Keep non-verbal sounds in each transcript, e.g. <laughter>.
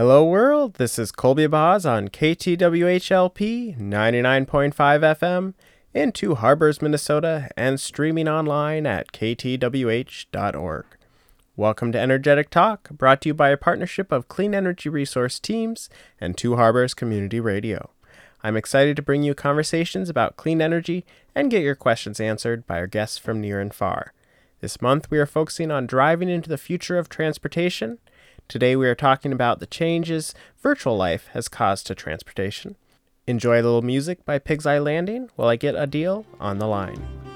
Hello, world. This is Colby Boz on KTWHLP 99.5 FM in Two Harbors, Minnesota, and streaming online at ktwh.org. Welcome to Energetic Talk, brought to you by a partnership of Clean Energy Resource Teams and Two Harbors Community Radio. I'm excited to bring you conversations about clean energy and get your questions answered by our guests from near and far. This month, we are focusing on driving into the future of transportation Today we are talking about the changes virtual life has caused to transportation. Enjoy a little music by Pig's Eye Landing while I get Adil on the line.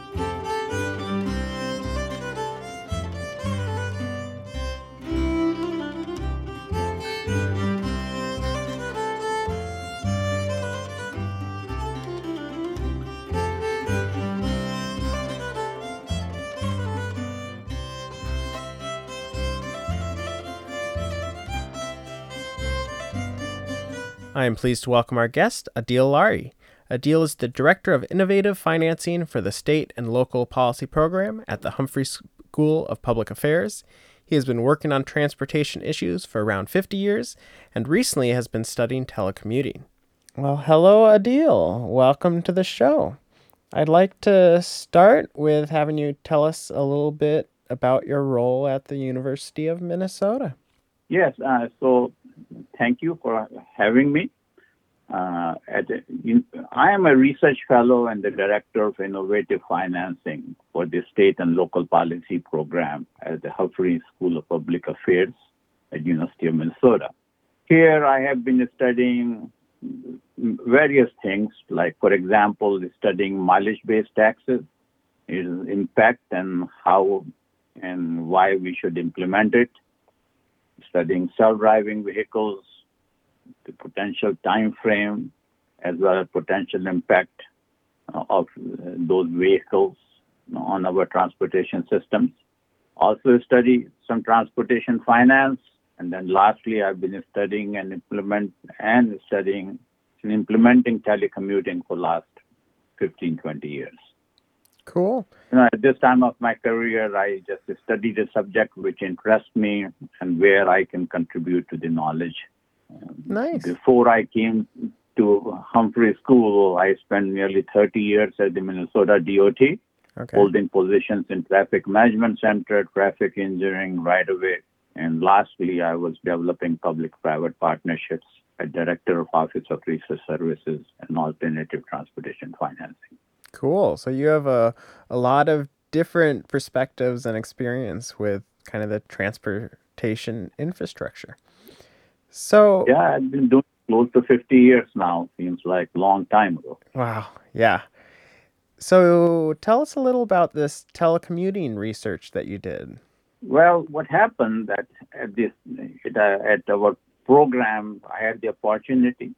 I am pleased to welcome our guest, Adil Lari. Adil is the Director of Innovative Financing for the State and Local Policy Program at the Humphrey School of Public Affairs. He has been working on transportation issues for around 50 years and recently has been studying telecommuting. Well, hello, Adil. Welcome to the show. I'd like to start with having you tell us a little bit about your role at the University of Minnesota. Yes, uh, so thank you for having me. Uh, in, I am a research fellow and the director of innovative financing for the state and local policy program at the Humphrey School of Public Affairs at University of Minnesota. Here, I have been studying various things, like, for example, studying mileage-based taxes, its impact and how and why we should implement it studying self-driving vehicles, the potential time frame, as well as potential impact uh, of uh, those vehicles on our transportation systems. Also study some transportation finance, and then lastly, I've been studying and implement and studying and implementing telecommuting for last 15, 20 years. Cool. You know, at this time of my career, I just study the subject which interests me and where I can contribute to the knowledge. Nice. Before I came to Humphrey School, I spent nearly 30 years at the Minnesota DOT, okay. holding positions in traffic management center, traffic engineering, right of way, and lastly, I was developing public-private partnerships as Director of Office of Research Services and Alternative Transportation Financing. Cool. So you have a, a lot of different perspectives and experience with kind of the transportation infrastructure. So yeah, I've been doing close to 50 years now. Seems like a long time ago. Wow. Yeah. So tell us a little about this telecommuting research that you did. Well, what happened that at this at uh, our program, I had the opportunity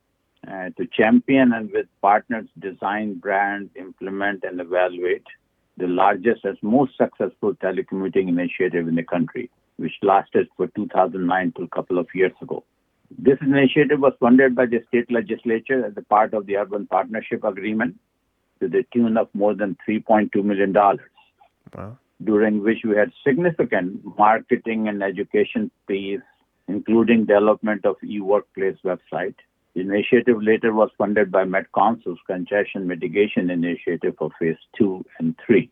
uh, to champion and with partners design, brand, implement, and evaluate the largest and most successful telecommuting initiative in the country, which lasted for 2009 to a couple of years ago. This initiative was funded by the state legislature as a part of the Urban Partnership Agreement to the tune of more than $3.2 million, wow. during which we had significant marketing and education fees, including development of e-workplace website, the initiative later was funded by MetCouncil's Congestion Mitigation Initiative for Phase 2 and 3.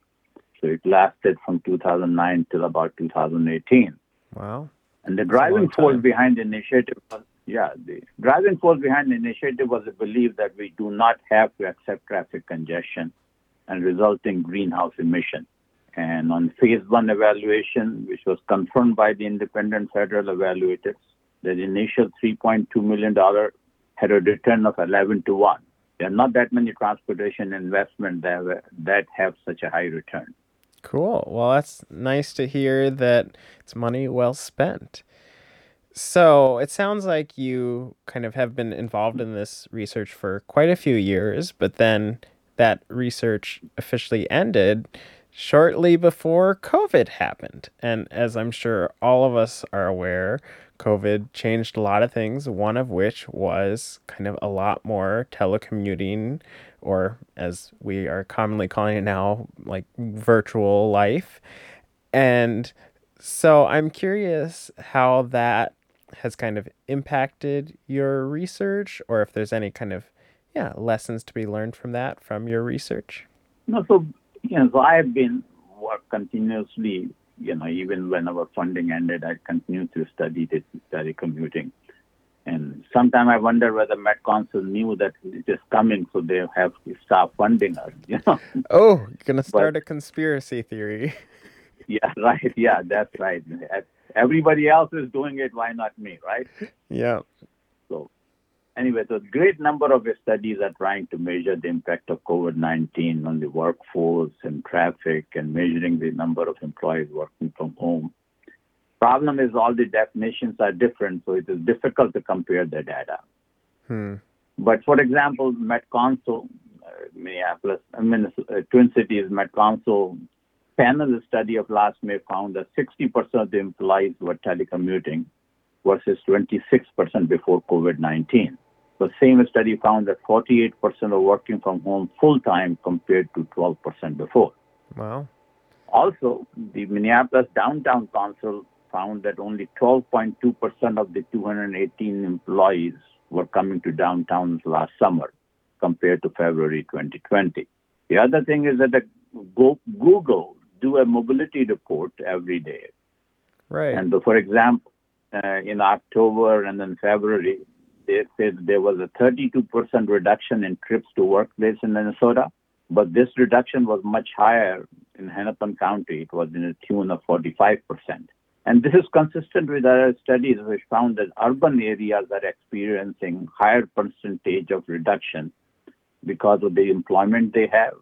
So it lasted from 2009 till about 2018. Wow. And the driving force behind the initiative was, yeah, the driving force behind the initiative was the belief that we do not have to accept traffic congestion and resulting greenhouse emission. And on phase one evaluation, which was confirmed by the independent federal evaluators, the initial $3.2 million had a return of 11 to 1. There are not that many transportation investments that, that have such a high return. Cool. Well, that's nice to hear that it's money well spent. So it sounds like you kind of have been involved in this research for quite a few years, but then that research officially ended shortly before COVID happened. And as I'm sure all of us are aware, COVID changed a lot of things, one of which was kind of a lot more telecommuting, or as we are commonly calling it now, like virtual life. And so I'm curious how that has kind of impacted your research or if there's any kind of yeah, lessons to be learned from that from your research. No, so you know, so I have been work continuously, you know, even when our funding ended, I continued to study this telecommuting. And sometimes I wonder whether Met Council knew that it is coming, so they have to stop funding us. You know. <laughs> Oh, you're gonna start but, a conspiracy theory. <laughs> yeah, right. Yeah, that's right. Everybody else is doing it. Why not me? Right. <laughs> Yeah. Anyway, so a great number of studies are trying to measure the impact of COVID-19 on the workforce and traffic, and measuring the number of employees working from home Problem is all the definitions are different, so it is difficult to compare the data. Hmm. But for example, Met Council, uh, Minneapolis, I mean, uh, Twin Cities Met Council panel study of last May found that 60% of the employees were telecommuting versus 26% before COVID-19. The same study found that 48% are working from home full time compared to 12% before. Wow. Also, the Minneapolis Downtown Council found that only 12.2% of the 218 employees were coming to downtown last summer compared to February 2020. The other thing is that the Google do a mobility report every day. Right. And for example, uh, in October and then February, they said there was a 32% reduction in trips to workplace in Minnesota, but this reduction was much higher in Hennepin County. It was in a tune of 45%. And this is consistent with other studies which found that urban areas are experiencing higher percentage of reduction because of the employment they have.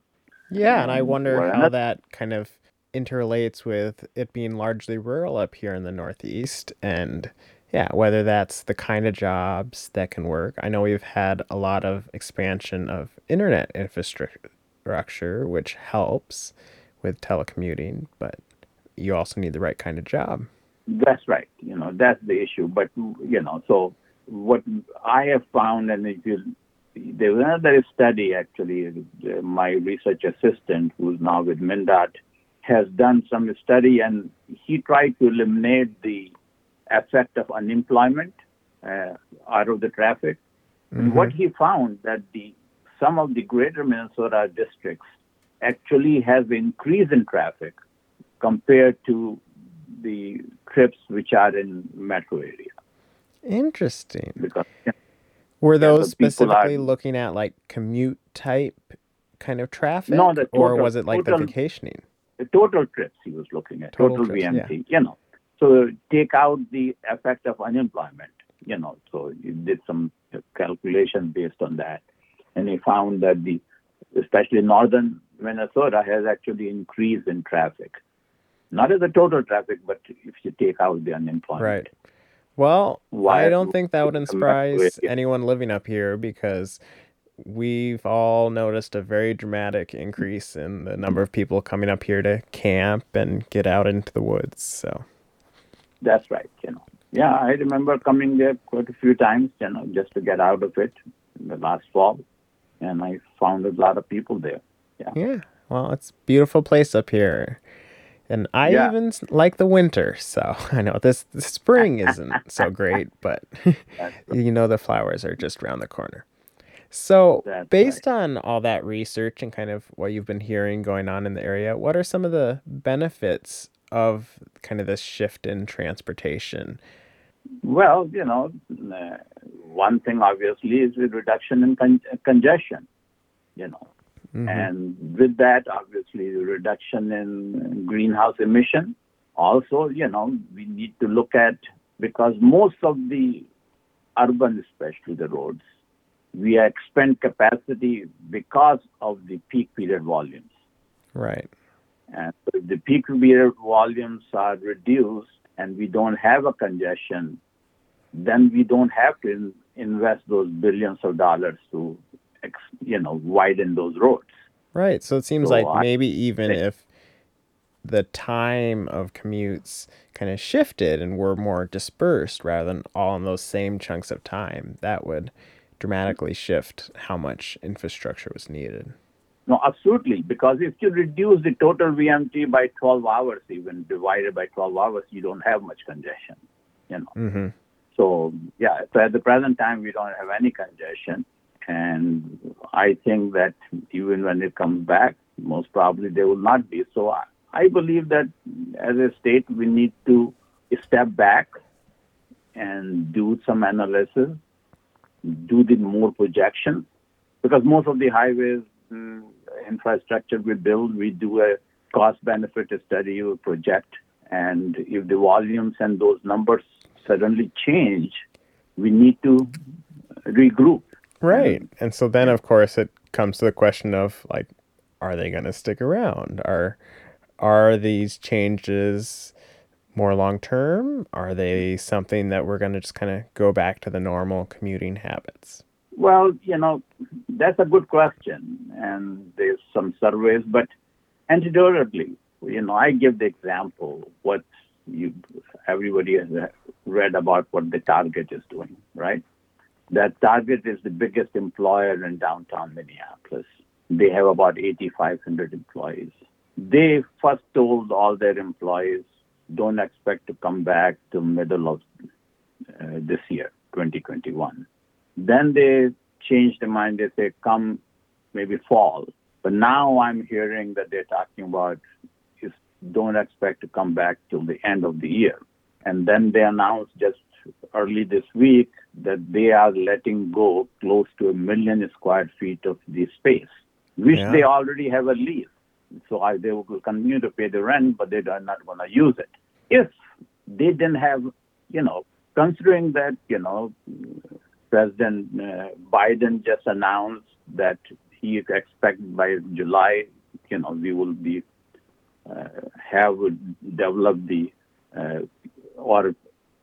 Yeah, and I wonder how that kind of interrelates with it being largely rural up here in the Northeast and yeah, whether that's the kind of jobs that can work. I know we've had a lot of expansion of internet infrastructure, which helps with telecommuting, but you also need the right kind of job. That's right. You know, that's the issue. But, you know, so what I have found, and if you, there was another study actually, my research assistant, who's now with MnDOT, has done some study and he tried to eliminate the effect of unemployment uh, out of the traffic. Mm-hmm. What he found that the some of the greater Minnesota districts actually have increase in traffic compared to the trips which are in metro area. Interesting. Because were those specifically are, looking at like commute type kind of traffic, no, the total, or was it like total, the vacationing? The total trips he was looking at, total, total trips, VMT. Yeah. You know, so take out the effect of unemployment. You know, so he did some calculation based on that, and he found that the especially northern Minnesota has actually increased in traffic not as a total traffic, but if you take out the unemployment. Right. Well, Why I don't think that would surprise anyone living up here because we've all noticed a very dramatic increase in the number of people coming up here to camp and get out into the woods. So that's right. You know, yeah, I remember coming there quite a few times. You know, just to get out of it in the last fall, and I found a lot of people there. Yeah. Yeah. Well, it's a beautiful place up here. And I yeah. even like the winter. So <laughs> I know this the spring isn't so <laughs> great, but <laughs> you know the flowers are just around the corner. So, That's based right. on all that research and kind of what you've been hearing going on in the area, what are some of the benefits of kind of this shift in transportation? Well, you know, uh, one thing obviously is the reduction in con- congestion. You know, Mm-hmm. And with that, obviously, the reduction in greenhouse emission. Also, you know, we need to look at because most of the urban, especially the roads, we expend capacity because of the peak period volumes. Right. And if the peak period volumes are reduced and we don't have a congestion, then we don't have to in, invest those billions of dollars to you know, widen those roads. Right. So it seems so like I, maybe even if the time of commutes kind of shifted and were more dispersed rather than all in those same chunks of time, that would dramatically shift how much infrastructure was needed. No, absolutely. Because if you reduce the total VMT by 12 hours, even divided by 12 hours, you don't have much congestion. You know. Mm-hmm. so yeah, so at the present time we don't have any congestion, and I think that even when it comes back, most probably there will not be. So I, I believe that as a state we need to step back and do some analysis, do the more projection, because most of the highways mm, infrastructure we build, we do a cost benefit study, we project, and if the volumes and those numbers suddenly change, we need to regroup. Right. And so then, of course, it comes to the question of like, are they going to stick around? Are are these changes more long term? Are they something that we're going to just kind of go back to the normal commuting habits? Well, you know, that's a good question, and there's some surveys, but anecdotally, you know, I give the example what you everybody has read about what the Target is doing, right? That Target is the biggest employer in downtown Minneapolis. They have about 8,500 employees. They first told all their employees, don't expect to come back to middle of uh, this year, 2021. Then they change their mind. They say, come maybe fall. But now I'm hearing that they're talking about just don't expect to come back till the end of the year. And then they announced just early this week that they are letting go close to a million square feet of the space, which Yeah. they already have a lease. So I, they will continue to pay the rent, but they are not going to use it. If they didn't have, you know, considering that, you know, President uh, Biden just announced that he expects by July, you know, we will be uh, have developed the uh, or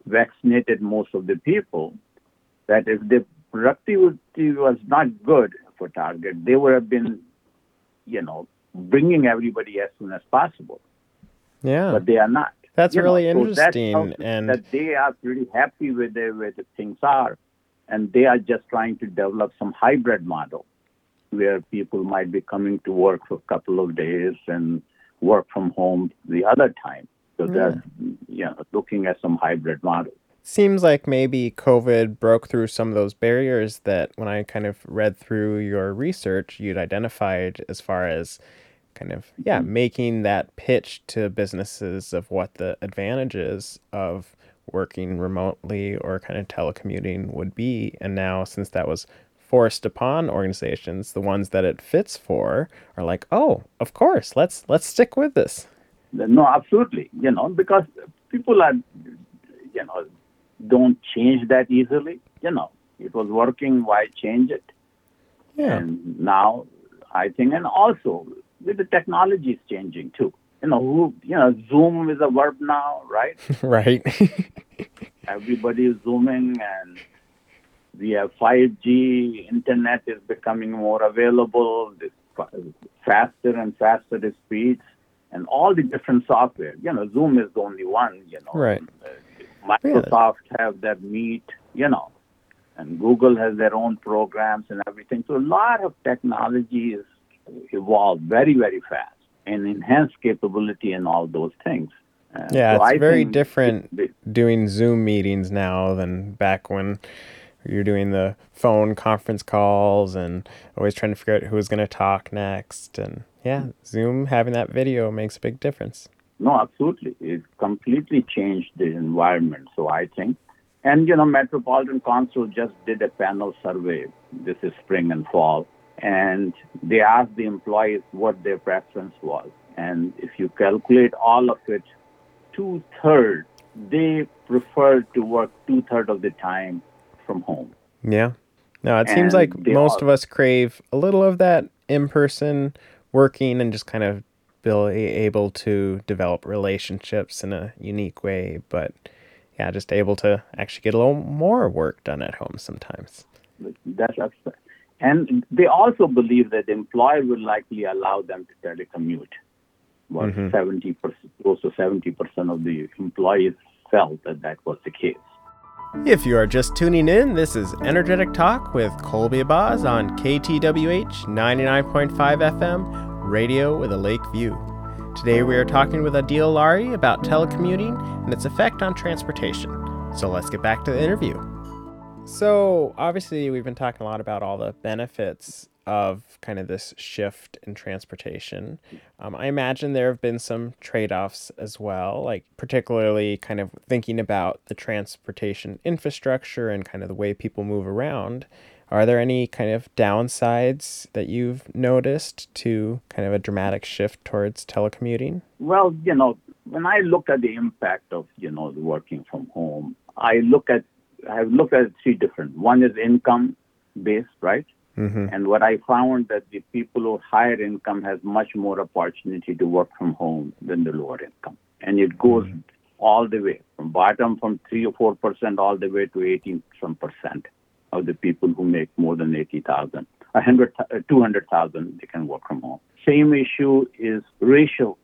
vaccinated most of the people. That if the productivity was not good for Target, they would have been, you know, bringing everybody as soon as possible. Yeah. But they are not. That's You know, really so that interesting. us and that they are pretty happy with the way the things are, and they are just trying to develop some hybrid model where people might be coming to work for a couple of days and work from home the other time. So hmm. they're you know looking at some hybrid model. seems like maybe COVID broke through some of those barriers that when I kind of read through your research, you'd identified as far as kind of, yeah, mm-hmm. making that pitch to businesses of what the advantages of working remotely or kind of telecommuting would be. And now, since that was forced upon organizations, the ones that it fits for are like, oh, of course, let's let's stick with this. No, absolutely. You know, because people are, you know, don't change that easily. You know, it was working. Why change it? Yeah. And now, I think, and also with the technology is changing too. You know, who, you know, Zoom is a verb now, right? <laughs> right. <laughs> Everybody is zooming, and we have 5G. Internet is becoming more available. This faster and faster the speeds, and all the different software. You know, Zoom is the only one. You know, Right. Uh, Microsoft have their Meet. You know, and Google has their own programs and everything. So a lot of technology is evolved very, very fast and enhanced capability and all those things. Uh, Yeah, so it's I very different doing Zoom meetings now than back when you're doing the phone conference calls and always trying to figure out who's going to talk next. And yeah, Zoom having that video makes a big difference. No, absolutely. It completely changed the environment. So I think, and you know, Metropolitan Council just did a panel survey. This is spring and fall, and they asked the employees what their preference was. And if you calculate all of it, two thirds they prefer to work two thirds of the time from home. Yeah. No, it seems like most of us crave a little of that in person working and just kind of be able to develop relationships in a unique way. But yeah, just able to actually get a little more work done at home sometimes. That's abs- and they also believe that the employer will likely allow them to telecommute. About Mhm. 70 percent, close to 70 percent of the employees felt that that was the case. If you are just tuning in, this is Energetic Talk with Colby Abaz on KTWH 99.5 FM, radio with a lake view. Today we are talking with Adil Lari about telecommuting and its effect on transportation. So let's get back to the interview. So, obviously, we've been talking a lot about all the benefits of kind of this shift in transportation. Um, I imagine there have been some trade offs as well, like particularly kind of thinking about the transportation infrastructure and kind of the way people move around. Are there any kind of downsides that you've noticed to kind of a dramatic shift towards telecommuting? Well, you know, when I look at the impact of, you know, working from home, I look at I've looked at three different. One is income based, right? Mm-hmm. And what I found that the people who higher income has much more opportunity to work from home than the lower income, and it goes mm-hmm. all the way from bottom from three or four percent all the way to eighteen some percent of the people who make more than eighty thousand. A hundred, uh, two hundred thousand, they can work from home. Same issue is racial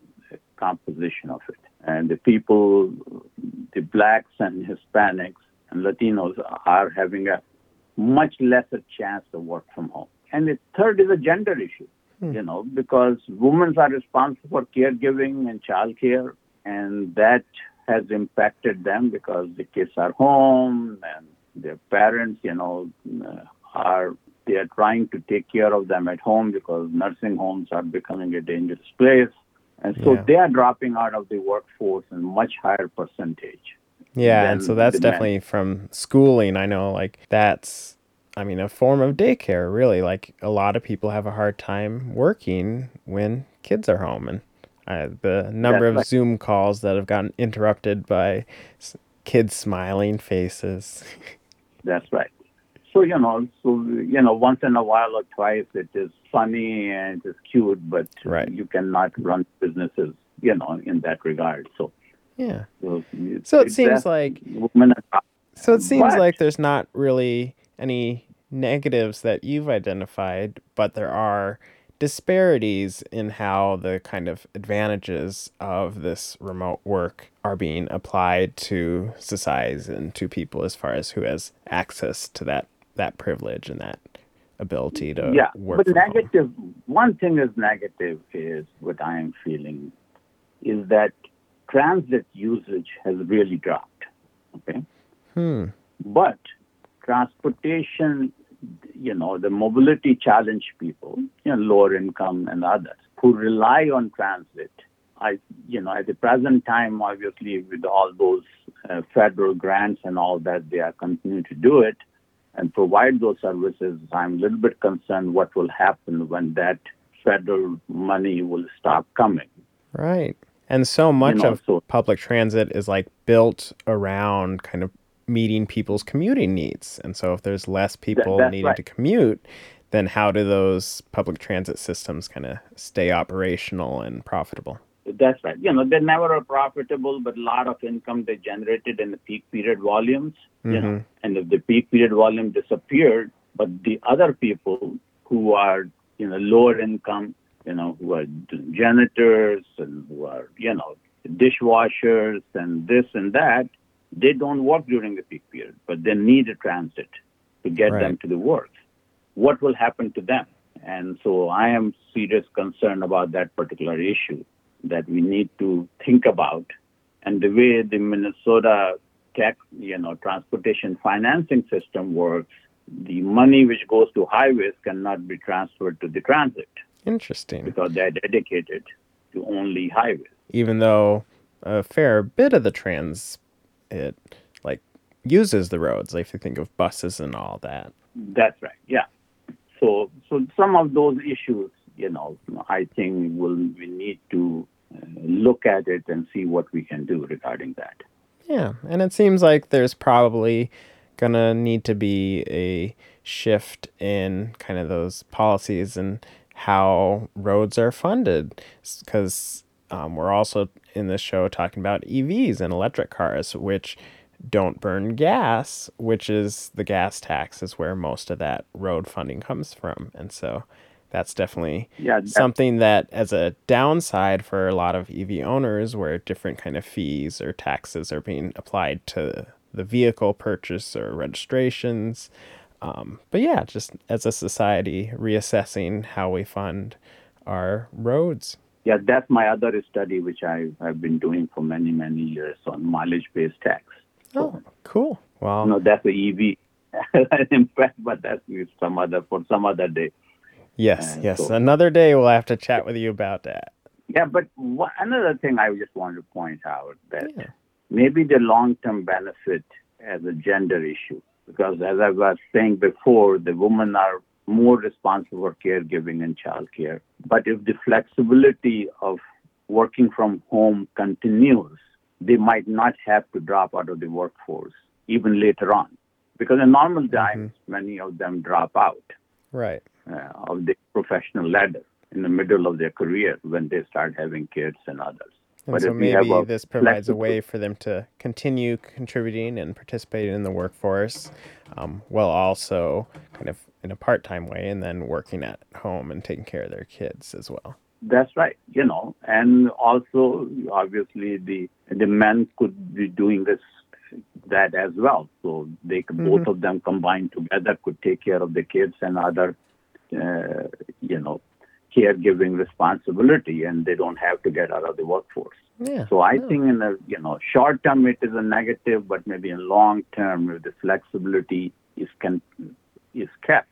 composition of it, and the people, the blacks and Hispanics and Latinos are having a much lesser chance to work from home. And the third is a gender issue, hmm. you know, because women are responsible for caregiving and childcare, and that has impacted them because the kids are home and their parents, you know, uh, are they are trying to take care of them at home because nursing homes are becoming a dangerous place. And so yeah. they are dropping out of the workforce in much higher percentage. Yeah, and so that's definitely from schooling. I know, like that's, I mean, a form of daycare. Really, like a lot of people have a hard time working when kids are home, and uh, the number of Zoom calls that have gotten interrupted by kids smiling faces. <laughs> That's right. So you know, so you know, once in a while or twice, it is funny and it is cute, but right. you cannot run businesses, you know, in that regard. So yeah. So, so it seems like so it seems what? like there's not really any negatives that you've identified, but there are disparities in how the kind of advantages of this remote work are being applied to societies and to people as far as who has access to that that privilege and that ability to work. yeah but negative home. one thing is negative is what i am feeling is that transit usage has really dropped. Okay. Hmm. But transportation, you know, the mobility challenge people, you know, lower income and others who rely on transit. I, you know, at the present time, obviously, with all those uh, federal grants and all that, they are continuing to do it and provide those services. I'm a little bit concerned what will happen when that federal money will stop coming. Right. And so much of public transit is like built around kind of meeting people's commuting needs. And so if there's less people that, needing right. to commute, then how do those public transit systems kind of stay operational and profitable? That's right. You know, they never are profitable, but a lot of income they generated in the peak period volumes. Mm-hmm. You know, mm-hmm. and if the peak period volume disappeared, but the other people who are you know lower income you know, who are janitors and who are, you know, dishwashers and this and that, they don't work during the peak period, but they need a transit to get right. them to the work. What will happen to them? And so I am serious concerned about that particular issue that we need to think about. And the way the Minnesota tech, you know, transportation financing system works, the money which goes to highways cannot be transferred to the transit. Interesting. Because they're dedicated to only highways. Even though a fair bit of the trans it like uses the roads, like if you think of buses and all that. That's right. Yeah. So so some of those issues, you know, I think we'll, we need to uh, look at it and see what we can do regarding that. Yeah, and it seems like there's probably gonna need to be a shift in kind of those policies and how roads are funded because um, we're also in this show talking about EVs and electric cars, which don't burn gas, which is the gas tax is where most of that road funding comes from. And so that's definitely yeah, that's... something that as a downside for a lot of EV owners where different kind of fees or taxes are being applied to the vehicle purchase or registrations. Um, but yeah, just as a society, reassessing how we fund our roads. Yeah, that's my other study, which I have been doing for many, many years on mileage based tax. Oh, cool. Well, no, that's the EV <laughs> impact, but that's some other for some other day. yes, uh, yes. so- Another day we'll have to chat with you about that. Yeah, but another thing I just want to point out that Yeah. maybe the long-term benefit as a gender issue, because as I was saying before, the women are more responsible for caregiving and childcare. But if the flexibility of working from home continues, they might not have to drop out of the workforce even later on, because in normal times many of them drop out Right. uh, of the professional ladder in the middle of their career when they start having kids and others. And But so if we have maybe a this provides a way for them to continue contributing and participating in the workforce um, while also kind of in a part time way and then working at home and taking care of their kids as well. That's right, you know, and also obviously the the men could be doing this that as well. So they could, both of them combined together could take care of the kids and other, uh, you know, caregiving responsibility, and they don't have to get out of the workforce. Yeah. So I no. think in the you know short term it is a negative, but maybe in long term if the flexibility is can is kept,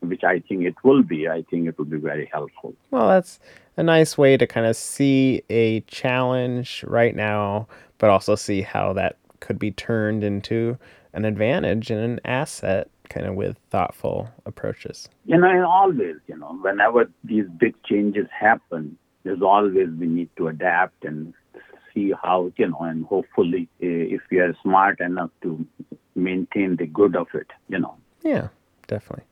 which I think it will be, I think it will be very helpful. Well, that's a nice way to kind of see a challenge right now, but also see how that could be turned into an advantage and an asset kind of with thoughtful approaches. You know, and always, you know, whenever these big changes happen, there's always we need to adapt and see how, you know, and hopefully eh, if we are smart enough to maintain the good of it, you know. Yeah, definitely.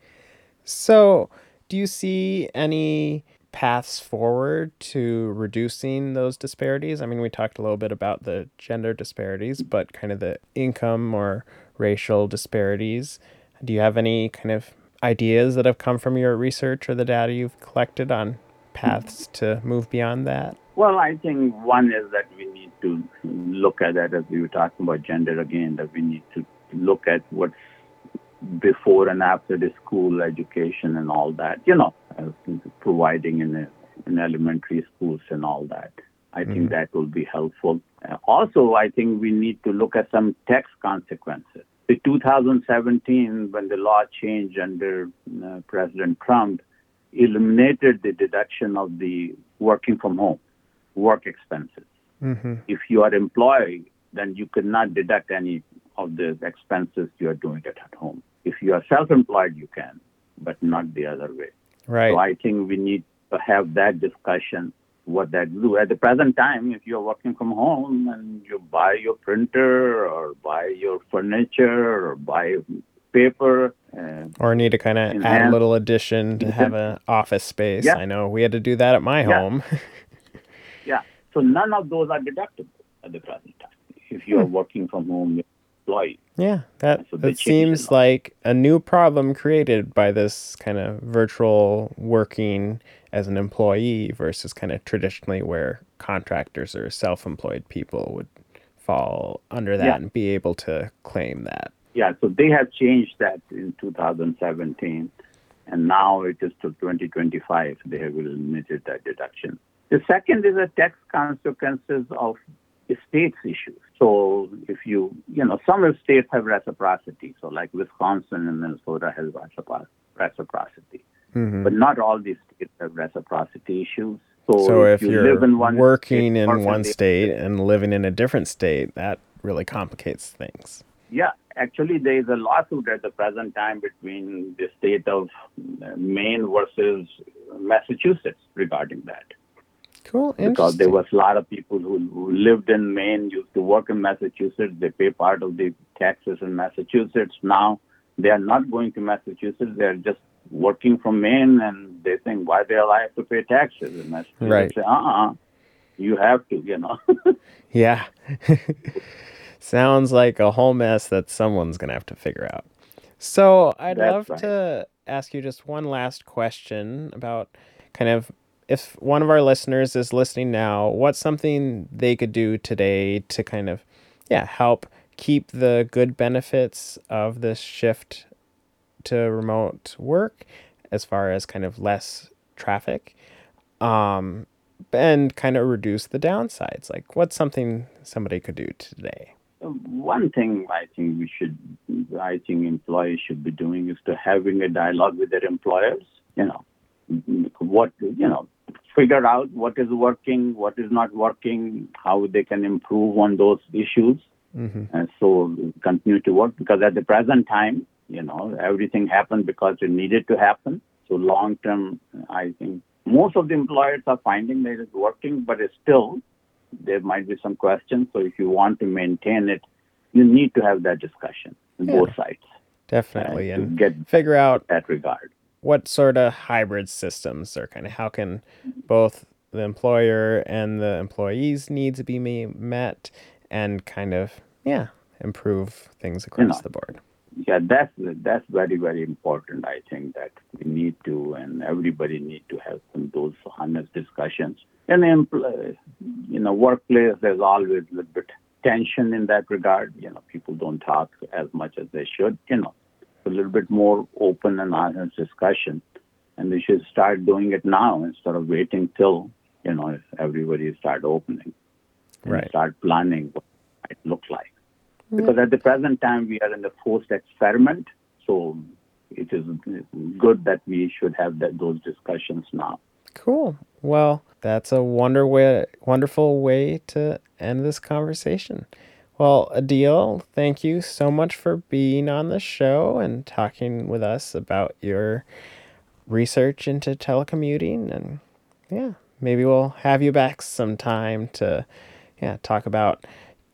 So, do you see any paths forward to reducing those disparities? I mean, we talked a little bit about the gender disparities, but kind of the income or racial disparities. Do you have any kind of ideas that have come from your research or the data you've collected on paths to move beyond that? Well, I think one is that we need to look at that as we were talking about gender again, that we need to look at what's before and after the school education and all that, you know, providing in, a, in elementary schools and all that. I think that will be helpful. Uh, also, I think we need to look at some tax consequences. In 2017, when the law changed under uh, President Trump, eliminated the deduction of the working from home work expenses. Mm-hmm. If you are employed, then you could not deduct any of the expenses you are doing it at home. If you are self-employed, you can, but not the other way. Right. So I think we need to have that discussion. What that do at the present time, if you're working from home and you buy your printer or buy your furniture or buy paper, uh, or need to kind of add a little addition to have an office space. Yeah. I know we had to do that at my Yeah. home. <laughs> yeah. So none of those are deductible at the present time. If you are Hmm. working from home, you're. Yeah, that So that seems it a lot. like a new problem created by this kind of virtual working as an employee versus kind of traditionally where contractors or self-employed people would fall under that Yeah. and be able to claim that. Yeah, so they have changed that in 2017, and now it is to 2025. They have eliminated that deduction. The second is the tax consequences of states issues. So if you, you know, some states have reciprocity. So like Wisconsin and Minnesota has reciprocity, Mhm. but not all these states have reciprocity issues. So, So if you you're live in one working state, in one state and living in a different state, that really complicates things. Yeah, actually, there is a lawsuit at the present time between the state of Maine versus Massachusetts regarding that. Cool. Because there was a lot of people who, who lived in Maine, used to work in Massachusetts. They pay part of the taxes in Massachusetts. Now they are not going to Massachusetts. They are just working from Maine, and they think, why do I have to pay taxes and Massachusetts? Right. Say, uh-uh, you have to, you know. <laughs> Yeah. <laughs> Sounds like a whole mess that someone's going to have to figure out. So, I'd That's love right. to ask you just one last question about kind of if one of our listeners is listening now, what's something they could do today to kind of, yeah, help keep the good benefits of this shift to remote work as far as kind of less traffic um, and kind of reduce the downsides? Like, what's something somebody could do today? one thing I think we should, I think employees should be doing is to having a dialogue with their employers. You know, what you know, figure out what is working, what is not working, how they can improve on those issues, mm-hmm. and so continue to work. Because at the present time, you know, everything happened because it needed to happen. So long term, I think most of the employers are finding that it's working, but it's still there might be some questions. So if you want to maintain it, you need to have that discussion on yeah, both sides. Definitely, and get figure out that regard what sort of hybrid systems are kind of how can both the employer and the employees needs be met and kind of yeah improve things across you know, the board yeah that's that's very very important i think that we need to and everybody need to have some those honest discussions. And empl- you know workplace there's always a little bit tension in that regard. You know people don't talk as much as they should you know. A little bit more open and honest discussion. And we should start doing it now instead of waiting till you know everybody start opening. And right. start planning what it looks like because at the present time we are in the forced experiment so it is good that we should have that, those discussions now. Cool. Well that's a wonder way, wonderful way to end this conversation. Well, Adil, thank you so much for being on the show and talking with us about your research into telecommuting. And yeah, maybe we'll have you back sometime to yeah talk about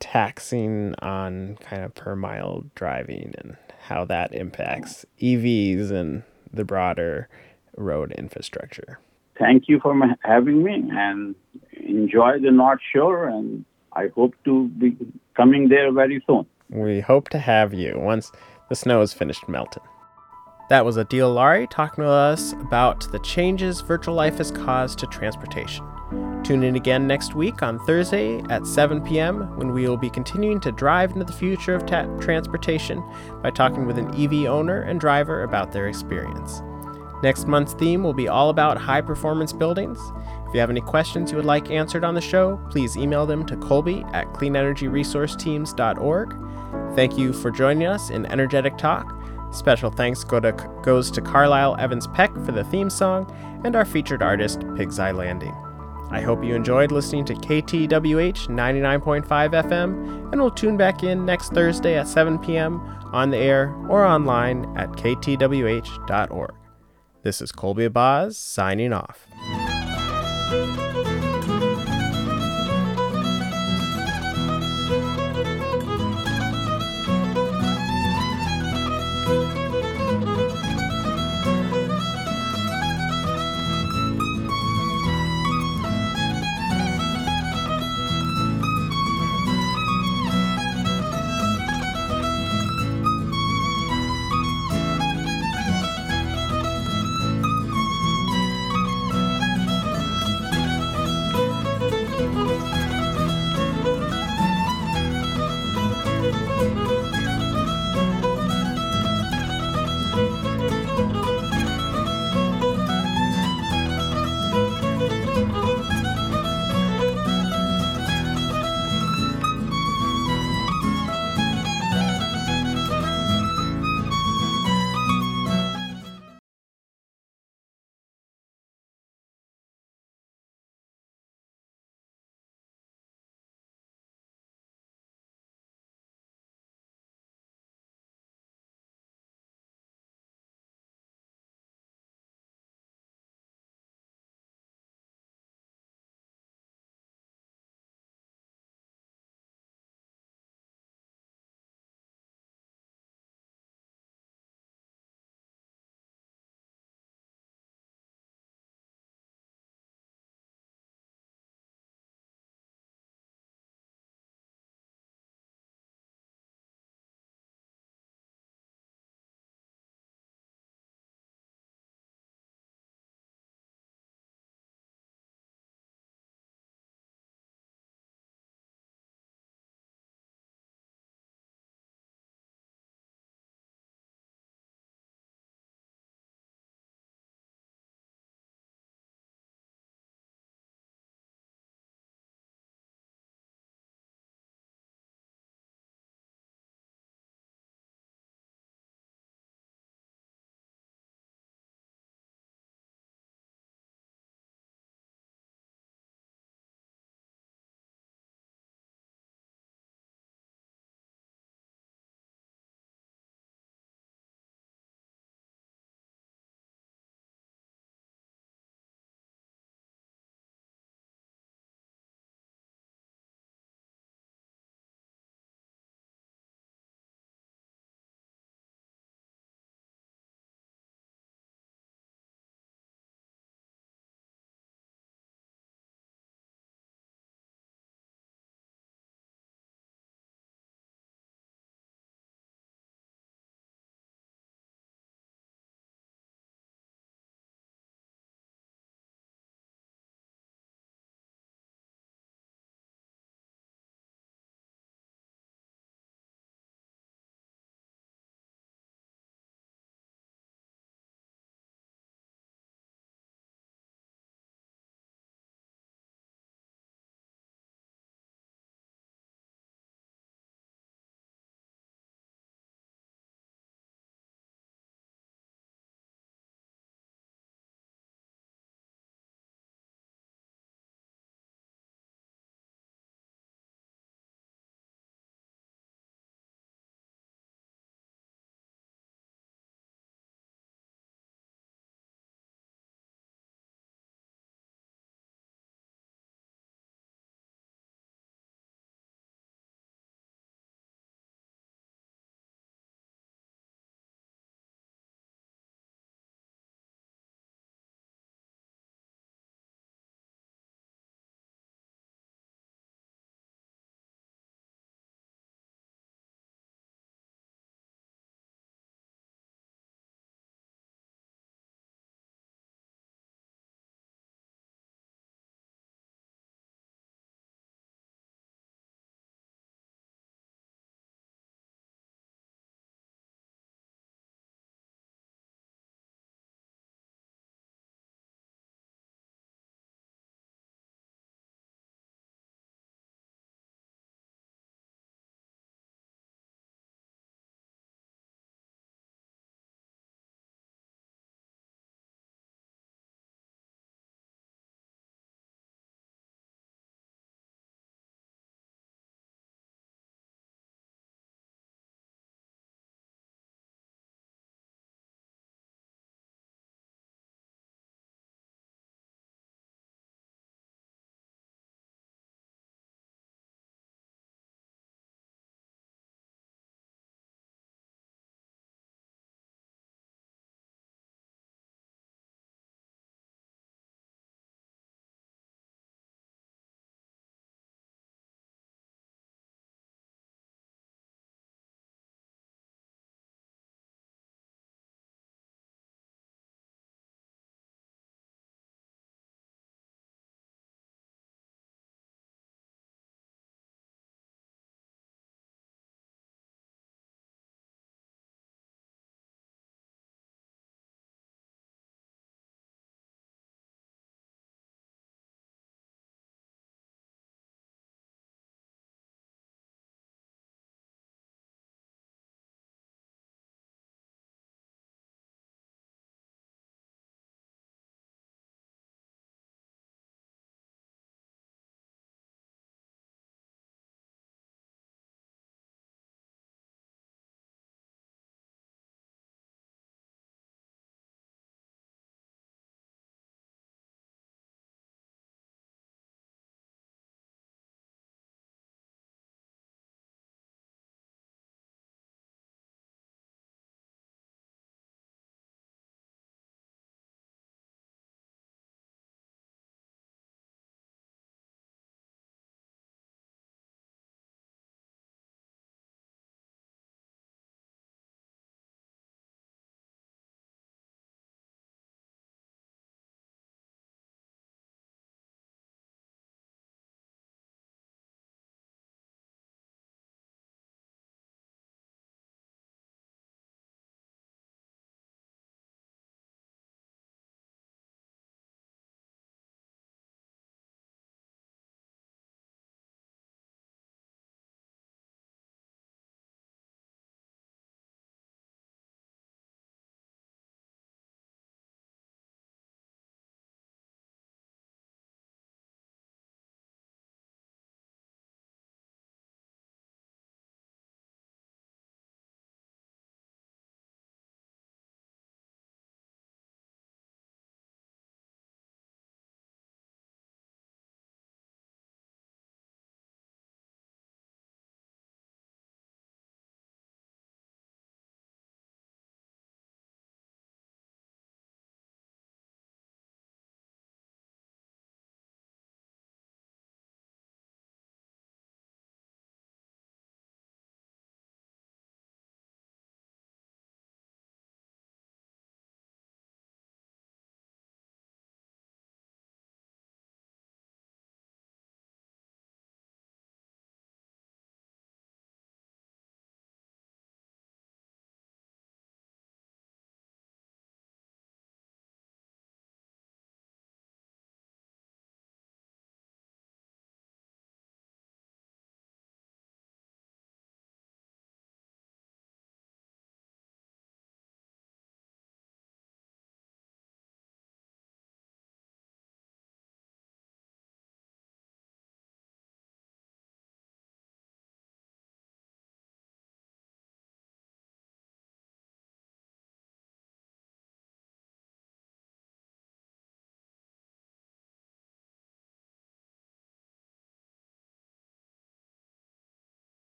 taxing on kind of per mile driving and how that impacts EVs and the broader road infrastructure. Thank you for having me and enjoy the North Shore and I hope to be coming there very soon. We hope to have you once the snow is finished melting. That was Adil Lari talking to us about the changes virtual life has caused to transportation. Tune in again next week on Thursday at 7 p.m. when we will be continuing to drive into the future of ta- transportation by talking with an EV owner and driver about their experience. Next month's theme will be all about high performance buildings. If you have any questions you would like answered on the show, please email them to Colby at cleanenergyresourceteams.org. Thank you for joining us in Energetic Talk. Special thanks go to, goes to Carlisle Evans Peck for the theme song and our featured artist, Pig's Eye Landing. I hope you enjoyed listening to KTWH 99.5 FM, and we'll tune back in next Thursday at 7 p.m. on the air or online at ktwh.org. This is Colby Abaz signing off.